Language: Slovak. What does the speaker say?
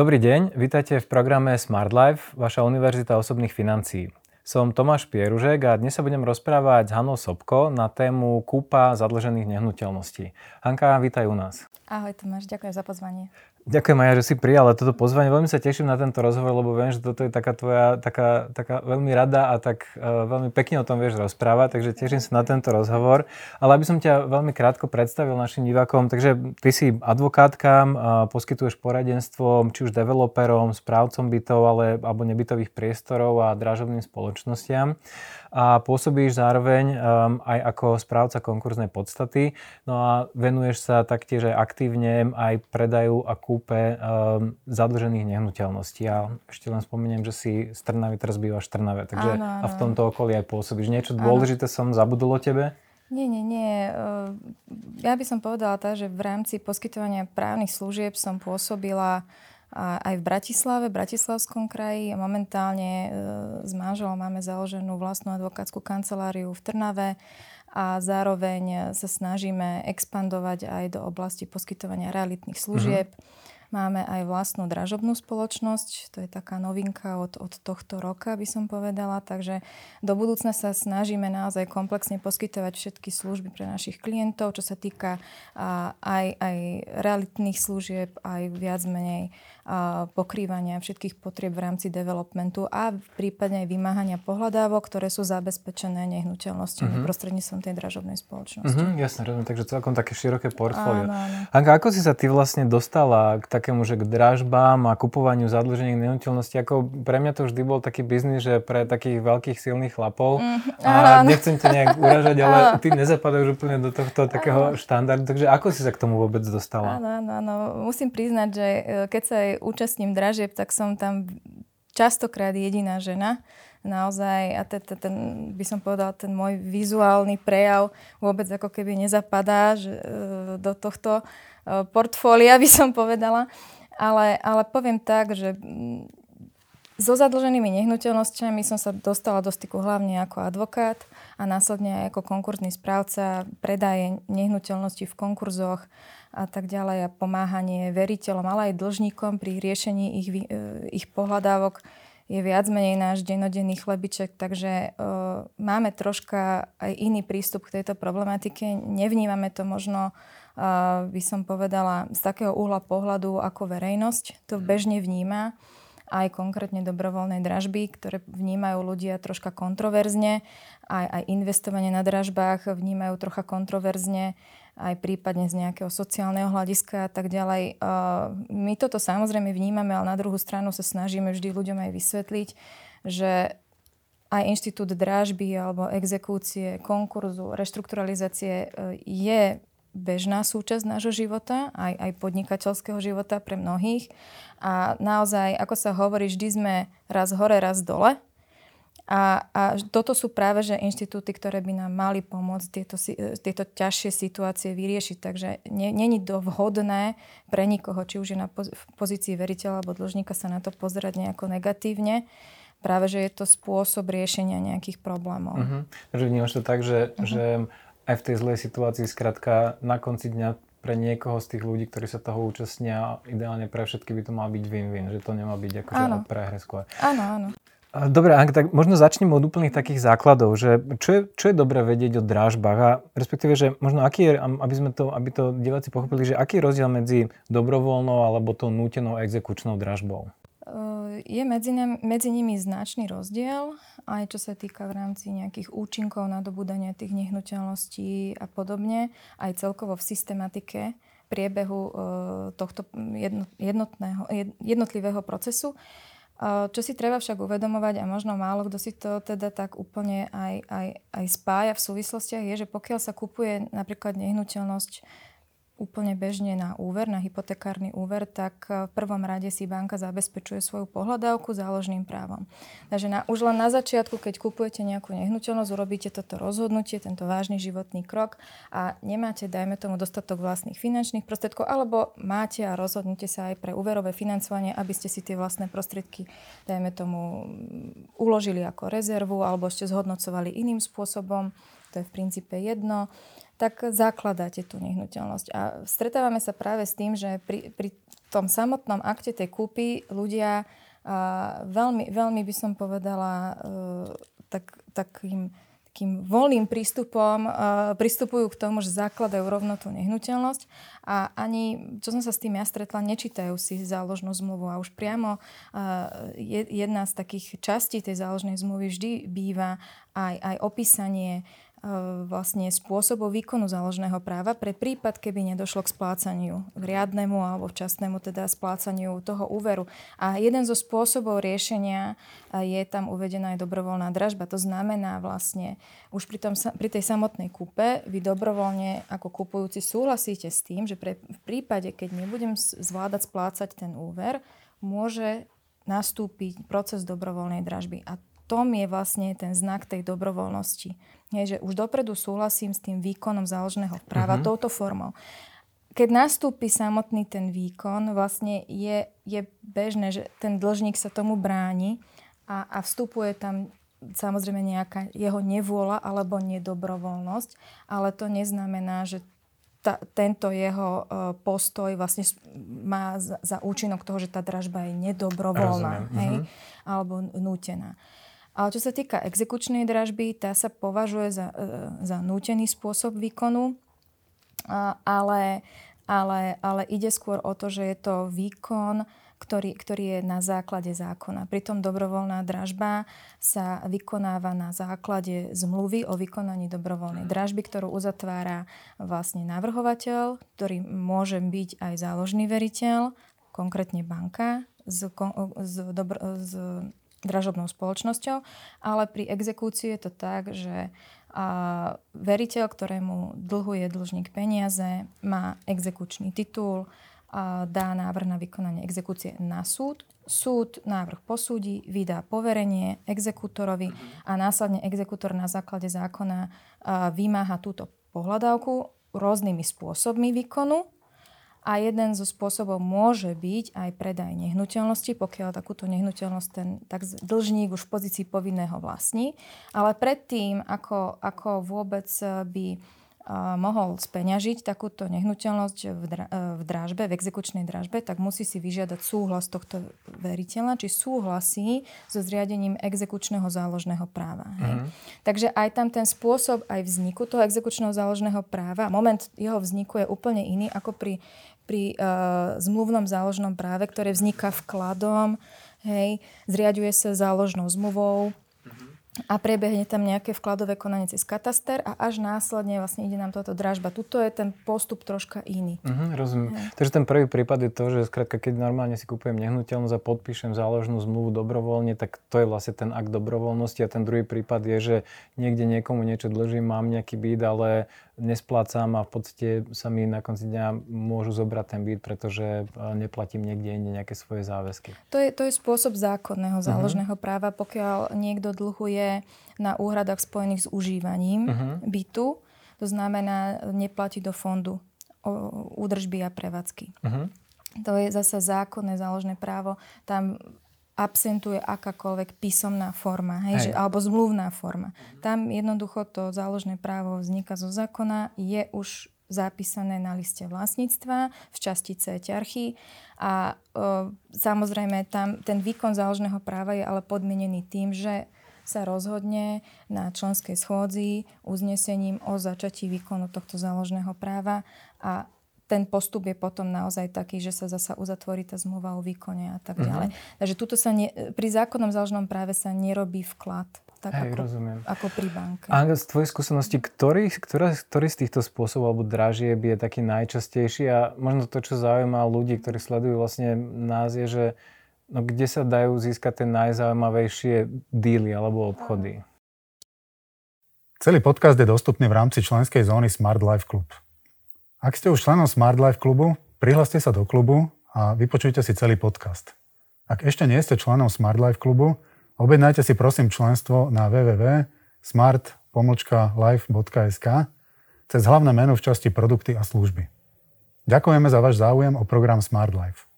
Dobrý deň, vítajte v programe Smart Life, vaša univerzita osobných financií. Som Tomáš Pieružek a dnes sa budem rozprávať s Hanou Sobko na tému kúpa zadlžených nehnuteľností. Hanka, vítaj u nás. Ahoj Tomáš, ďakujem za pozvanie. Ďakujem Maja, že si prijala toto pozvanie. Veľmi sa teším na tento rozhovor, lebo viem, že toto je taká tvoja, taká, taká veľmi rada a tak uh, veľmi pekne o tom vieš rozprávať, takže teším sa na tento rozhovor. Ale aby som ťa veľmi krátko predstavil našim divákom, takže ty si advokátka, uh, poskytuješ poradenstvo či už developerom, správcom bytov ale, alebo nebytových priestorov a dražobným spoločnostiam a pôsobíš zároveň um, aj ako správca konkurznej podstaty. No a venuješ sa taktiež aj aktívne aj predaju a kúpe um, zadlžených nehnuteľností. Ja ešte len spomeniem, že si z Trnavy, teraz bývaš v Trnave, takže áno, áno. a v tomto okolí aj pôsobíš. Niečo áno. dôležité som zabudol o tebe? Nie, nie, nie. Ja by som povedala tak, že v rámci poskytovania právnych služieb som pôsobila aj v Bratislave, v Bratislavskom kraji. Momentálne e, s manželom máme založenú vlastnú advokátsku kanceláriu v Trnave a zároveň sa snažíme expandovať aj do oblasti poskytovania realitných služieb. Mm-hmm Máme aj vlastnú dražobnú spoločnosť, to je taká novinka od, od tohto roka, by som povedala. Takže do budúcna sa snažíme naozaj komplexne poskytovať všetky služby pre našich klientov, čo sa týka a, aj, aj realitných služieb, aj viac menej a, pokrývania všetkých potrieb v rámci developmentu a prípadne aj vymáhania pohľadávok, ktoré sú zabezpečené nehnuteľnosťami uh-huh. prostredníctvom tej dražobnej spoločnosti. Uh-huh, jasne, rozumiem, takže celkom také široké portfólio. Áno, áno. Anka, ako si sa ty vlastne dostala k takému, že k dražbám a kupovaniu zadlžených nehnuteľností. Ako pre mňa to vždy bol taký biznis, že pre takých veľkých silných chlapov. Mm, a nechcem ťa nejak uražať, ale ty nezapadaš úplne do tohto takého áno. štandardu. Takže ako si sa k tomu vôbec dostala? Áno, áno, áno. Musím priznať, že e, keď sa aj účastním dražieb, tak som tam častokrát jediná žena naozaj, a ten, ten, by som povedala, ten môj vizuálny prejav vôbec ako keby nezapadá že, e, do tohto e, portfólia, by som povedala. Ale, ale poviem tak, že so zadlženými nehnuteľnosťami som sa dostala do styku hlavne ako advokát a následne aj ako konkurzný správca, predaje nehnuteľnosti v konkurzoch a tak ďalej a pomáhanie veriteľom, ale aj dlžníkom pri riešení ich, e, ich pohľadávok je viac menej náš denodenný chlebiček, takže uh, máme troška aj iný prístup k tejto problematike. Nevnímame to možno, uh, by som povedala, z takého uhla pohľadu ako verejnosť. To mhm. bežne vníma aj konkrétne dobrovoľnej dražby, ktoré vnímajú ľudia troška kontroverzne, aj, aj investovanie na dražbách vnímajú trocha kontroverzne aj prípadne z nejakého sociálneho hľadiska a tak ďalej. My toto samozrejme vnímame, ale na druhú stranu sa snažíme vždy ľuďom aj vysvetliť, že aj inštitút drážby alebo exekúcie, konkurzu, reštrukturalizácie e, je bežná súčasť nášho života, aj, aj podnikateľského života pre mnohých. A naozaj, ako sa hovorí, vždy sme raz hore, raz dole. A, a toto sú práve že inštitúty, ktoré by nám mali pomôcť tieto, tieto ťažšie situácie vyriešiť. Takže není to vhodné pre nikoho, či už je na pozícii veriteľa alebo dlžníka sa na to pozerať nejako negatívne. Práve, že je to spôsob riešenia nejakých problémov. Uh-huh. Takže vnímaš to tak, že, uh-huh. že aj v tej zlej situácii, skrátka na konci dňa pre niekoho z tých ľudí, ktorí sa toho účastnia, ideálne pre všetky by to mal byť win-win, že to nemá byť akože prehre skôr. Áno, áno. Dobre, Anka, tak možno začneme od úplných takých základov, že čo je, čo je dobré vedieť o drážbách a respektíve, že možno aký je, aby, sme to, aby to diváci pochopili, že aký je rozdiel medzi dobrovoľnou alebo tou nútenou exekučnou dražbou? Je medzi, ne, medzi nimi značný rozdiel, aj čo sa týka v rámci nejakých účinkov nadobúdania tých nehnuteľností a podobne, aj celkovo v systematike priebehu tohto jednotného, jednotlivého procesu. Čo si treba však uvedomovať, a možno málo kto si to teda tak úplne aj, aj, aj spája v súvislostiach, je, že pokiaľ sa kupuje napríklad nehnuteľnosť úplne bežne na úver, na hypotekárny úver, tak eh, v prvom rade si banka zabezpečuje svoju pohľadávku záložným právom. Takže na, už len na začiatku, keď kupujete nejakú nehnuteľnosť, urobíte toto rozhodnutie, tento vážny životný krok a nemáte, dajme tomu, dostatok vlastných finančných prostriedkov, alebo máte a rozhodnete sa aj pre úverové financovanie, aby ste si tie vlastné prostriedky, dajme tomu, uložili ako rezervu alebo ešte zhodnocovali iným spôsobom. To je v princípe jedno tak zakladáte tú nehnuteľnosť. A stretávame sa práve s tým, že pri, pri tom samotnom akte tej kúpy ľudia uh, veľmi, veľmi by som povedala uh, tak, takým takým voľným prístupom uh, pristupujú k tomu, že zakladajú rovno tú nehnuteľnosť a ani, čo som sa s tým ja stretla, nečítajú si záložnú zmluvu a už priamo uh, jedna z takých častí tej záložnej zmluvy vždy býva aj, aj opísanie E, vlastne spôsobov výkonu záložného práva pre prípad, keby nedošlo k splácaniu k riadnemu alebo včasnému teda splácaniu toho úveru. A jeden zo spôsobov riešenia e, je tam uvedená aj dobrovoľná dražba. To znamená vlastne, už pri, tom, pri tej samotnej kúpe vy dobrovoľne ako kupujúci súhlasíte s tým, že pre, v prípade, keď nebudem zvládať splácať ten úver, môže nastúpiť proces dobrovoľnej dražby. A tom je vlastne ten znak tej dobrovoľnosti. Nie, že už dopredu súhlasím s tým výkonom záložného práva uh-huh. touto formou. Keď nastúpi samotný ten výkon, vlastne je, je bežné, že ten dlžník sa tomu bráni a, a vstupuje tam samozrejme nejaká jeho nevôľa alebo nedobrovoľnosť, ale to neznamená, že ta, tento jeho uh, postoj vlastne má za, za účinok toho, že tá dražba je nedobrovoľná hej, uh-huh. alebo nútená. Ale čo sa týka exekučnej dražby, tá sa považuje za, e, za nútený spôsob výkonu, ale, ale, ale ide skôr o to, že je to výkon, ktorý, ktorý je na základe zákona. Pritom dobrovoľná dražba sa vykonáva na základe zmluvy o vykonaní dobrovoľnej dražby, ktorú uzatvára vlastne navrhovateľ, ktorý môže byť aj záložný veriteľ, konkrétne banka z, z, dobro, z dražobnou spoločnosťou, ale pri exekúcii je to tak, že a veriteľ, ktorému dlhuje dlžník peniaze, má exekučný titul, a dá návrh na vykonanie exekúcie na súd. Súd návrh posúdi, vydá poverenie exekútorovi a následne exekútor na základe zákona vymáha túto pohľadávku rôznymi spôsobmi výkonu a jeden zo spôsobov môže byť aj predaj nehnuteľnosti, pokiaľ takúto nehnuteľnosť ten tak dlžník už v pozícii povinného vlastní. Ale predtým, ako, ako vôbec by mohol speňažiť takúto nehnuteľnosť v, dra- e, v dražbe, v exekučnej dražbe, tak musí si vyžiadať súhlas tohto veriteľa, či súhlasí so zriadením exekučného záložného práva. Hej. Uh-huh. Takže aj tam ten spôsob aj vzniku toho exekučného záložného práva, moment jeho vzniku je úplne iný ako pri, pri uh, zmluvnom záložnom práve, ktoré vzniká vkladom, hej, zriaduje sa záložnou zmluvou, a prebehne tam nejaké vkladové konanie cez kataster a až následne vlastne ide nám toto dražba. Tuto je ten postup troška iný. Uh-huh, rozumiem. Ja. Takže ten prvý prípad je to, že skrátka, keď normálne si kúpujem nehnuteľnosť a podpíšem záložnú zmluvu dobrovoľne, tak to je vlastne ten akt dobrovoľnosti a ten druhý prípad je, že niekde niekomu niečo dlžím, mám nejaký byt, ale nesplácam a v podstate sa mi na konci dňa môžu zobrať ten byt, pretože e, neplatím niekde inde nejaké svoje záväzky. To je, to je spôsob zákonného mhm. záložného uh-huh. práva, pokiaľ niekto dlhuje na úhradách spojených s užívaním uh-huh. bytu, to znamená neplatí do fondu údržby a prevádzky. Uh-huh. To je zase zákonné záložné právo. Tam absentuje akákoľvek písomná forma, hej, hej. Že, alebo zmluvná forma. Tam jednoducho to záložné právo vzniká zo zákona, je už zapísané na liste vlastníctva v časti C ťarchy a e, samozrejme tam ten výkon záložného práva je ale podmienený tým, že sa rozhodne na členskej schôdzi uznesením o začatí výkonu tohto záložného práva a ten postup je potom naozaj taký, že sa zasa uzatvorí tá zmluva o výkone a tak ďalej. Mm-hmm. Takže tuto sa ne, pri zákonnom záložnom práve sa nerobí vklad. Tak Hej, ako, rozumiem. ako pri banke. A z tvojej skúsenosti, ktorý, ktorý, ktorý z týchto spôsobov alebo dražieb je taký najčastejší a možno to, čo zaujíma ľudí, ktorí sledujú vlastne nás, je, že no, kde sa dajú získať tie najzaujímavejšie díly alebo obchody? Celý podcast je dostupný v rámci členskej zóny Smart Life Club. Ak ste už členom Smart Life klubu, prihláste sa do klubu a vypočujte si celý podcast. Ak ešte nie ste členom Smart Life klubu, objednajte si prosím členstvo na www.smart.life.sk cez hlavné meno v časti produkty a služby. Ďakujeme za váš záujem o program Smart Life.